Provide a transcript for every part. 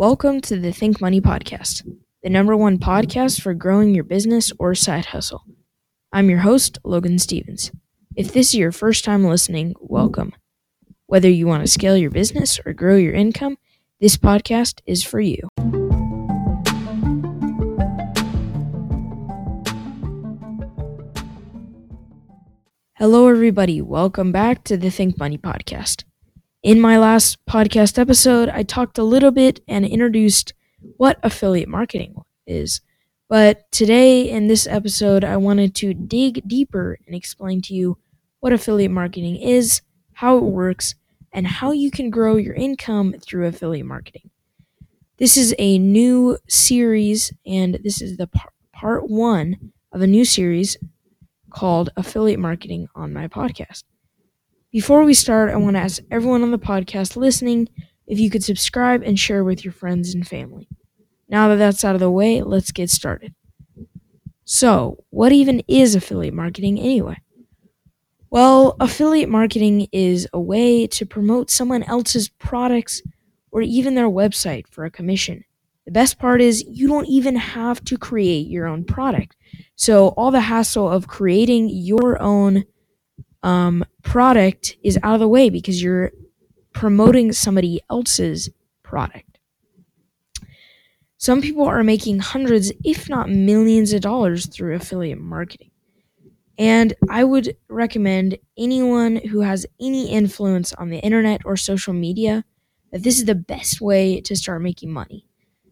Welcome to the Think Money Podcast, the number one podcast for growing your business or side hustle. I'm your host, Logan Stevens. If this is your first time listening, welcome. Whether you want to scale your business or grow your income, this podcast is for you. Hello, everybody. Welcome back to the Think Money Podcast. In my last podcast episode, I talked a little bit and introduced what affiliate marketing is. But today, in this episode, I wanted to dig deeper and explain to you what affiliate marketing is, how it works, and how you can grow your income through affiliate marketing. This is a new series, and this is the par- part one of a new series called Affiliate Marketing on my podcast. Before we start, I want to ask everyone on the podcast listening if you could subscribe and share with your friends and family. Now that that's out of the way, let's get started. So, what even is affiliate marketing anyway? Well, affiliate marketing is a way to promote someone else's products or even their website for a commission. The best part is you don't even have to create your own product. So, all the hassle of creating your own um, product is out of the way because you're promoting somebody else's product. Some people are making hundreds, if not millions of dollars through affiliate marketing. And I would recommend anyone who has any influence on the internet or social media that this is the best way to start making money.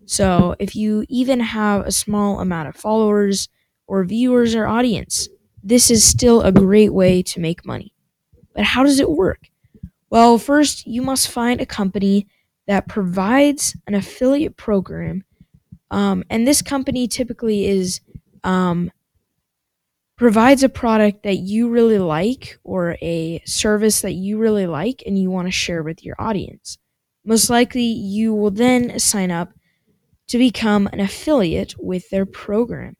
So, if you even have a small amount of followers or viewers or audience, this is still a great way to make money. But how does it work? Well, first, you must find a company that provides an affiliate program. Um, and this company typically is um, provides a product that you really like or a service that you really like and you want to share with your audience. Most likely, you will then sign up to become an affiliate with their program.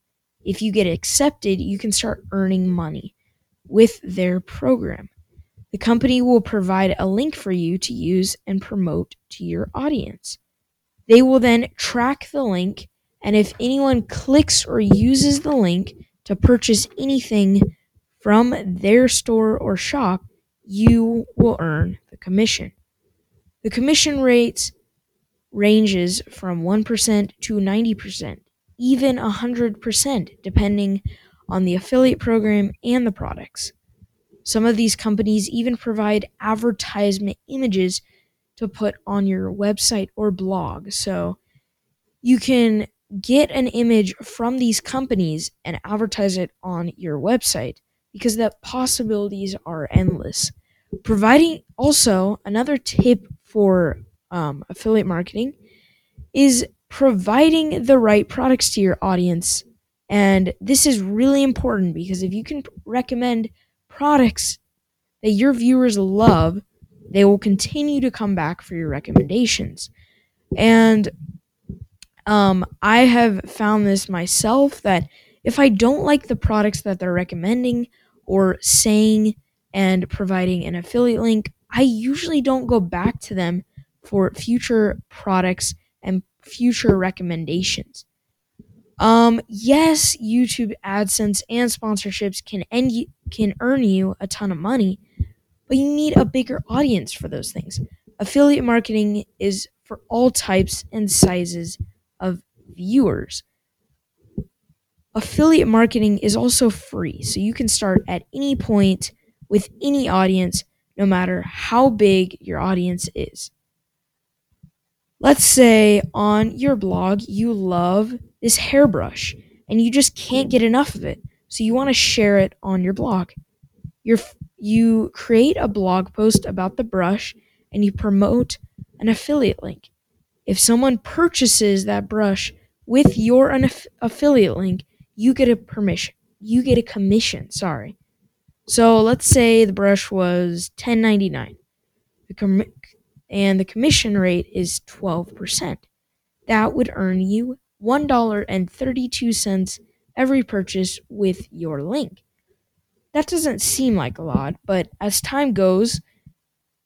If you get accepted, you can start earning money with their program. The company will provide a link for you to use and promote to your audience. They will then track the link, and if anyone clicks or uses the link to purchase anything from their store or shop, you will earn the commission. The commission rates ranges from 1% to 90% even 100%, depending on the affiliate program and the products. Some of these companies even provide advertisement images to put on your website or blog. So you can get an image from these companies and advertise it on your website because the possibilities are endless. Providing also another tip for um, affiliate marketing is providing the right products to your audience. And this is really important because if you can recommend products that your viewers love, they will continue to come back for your recommendations. And um, I have found this myself that if I don't like the products that they're recommending or saying and providing an affiliate link, I usually don't go back to them for future products and future recommendations. Um, yes, YouTube AdSense and sponsorships can end you, can earn you a ton of money, but you need a bigger audience for those things. Affiliate marketing is for all types and sizes of viewers. Affiliate marketing is also free, so you can start at any point with any audience, no matter how big your audience is. Let's say on your blog you love this hairbrush and you just can't get enough of it. So you want to share it on your blog. you you create a blog post about the brush and you promote an affiliate link. If someone purchases that brush with your aff- affiliate link, you get a permission. You get a commission, sorry. So let's say the brush was 10.99. The com- and the commission rate is 12%. That would earn you $1.32 every purchase with your link. That doesn't seem like a lot, but as time goes,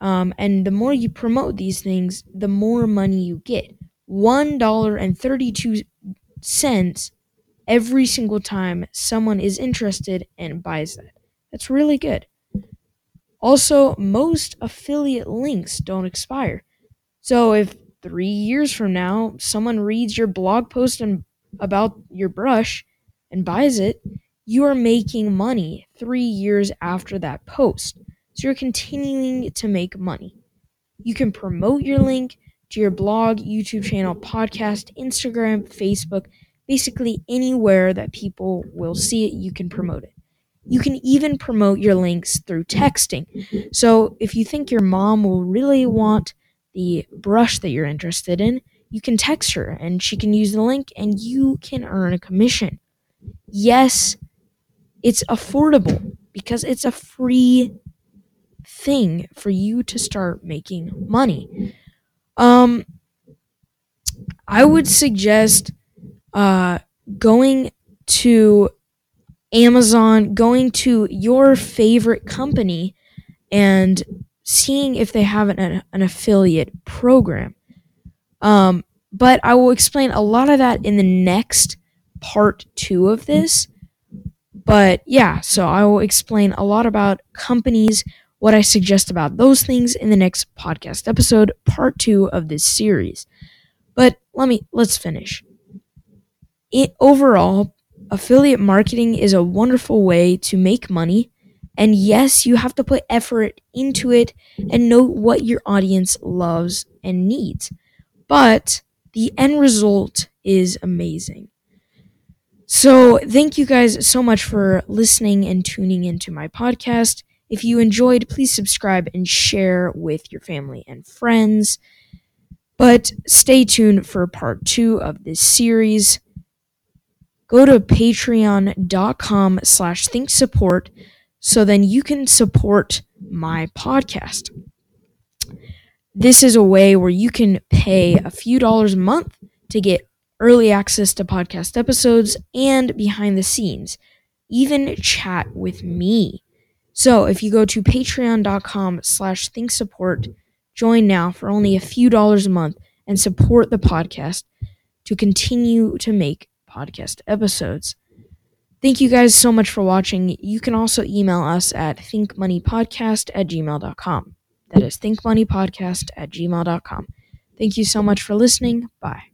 um, and the more you promote these things, the more money you get. $1.32 every single time someone is interested and buys that. That's really good. Also, most affiliate links don't expire. So if three years from now someone reads your blog post and about your brush and buys it, you are making money three years after that post. So you're continuing to make money. You can promote your link to your blog, YouTube channel, podcast, Instagram, Facebook, basically anywhere that people will see it, you can promote it. You can even promote your links through texting. So if you think your mom will really want the brush that you're interested in, you can text her and she can use the link and you can earn a commission. Yes, it's affordable because it's a free thing for you to start making money. Um I would suggest uh going to Amazon, going to your favorite company and seeing if they have an, an affiliate program. Um, but I will explain a lot of that in the next part two of this. But yeah, so I will explain a lot about companies, what I suggest about those things in the next podcast episode, part two of this series. But let me let's finish. It overall, affiliate marketing is a wonderful way to make money. And yes, you have to put effort into it and know what your audience loves and needs. But the end result is amazing. So, thank you guys so much for listening and tuning into my podcast. If you enjoyed, please subscribe and share with your family and friends. But stay tuned for part two of this series go to patreon.com slash think support so then you can support my podcast. This is a way where you can pay a few dollars a month to get early access to podcast episodes and behind the scenes even chat with me. So if you go to patreon.com slash think support join now for only a few dollars a month and support the podcast to continue to make podcast episodes. Thank you guys so much for watching. You can also email us at thinkmoneypodcast at gmail.com. That is thinkmoneypodcast at gmail.com. Thank you so much for listening. Bye.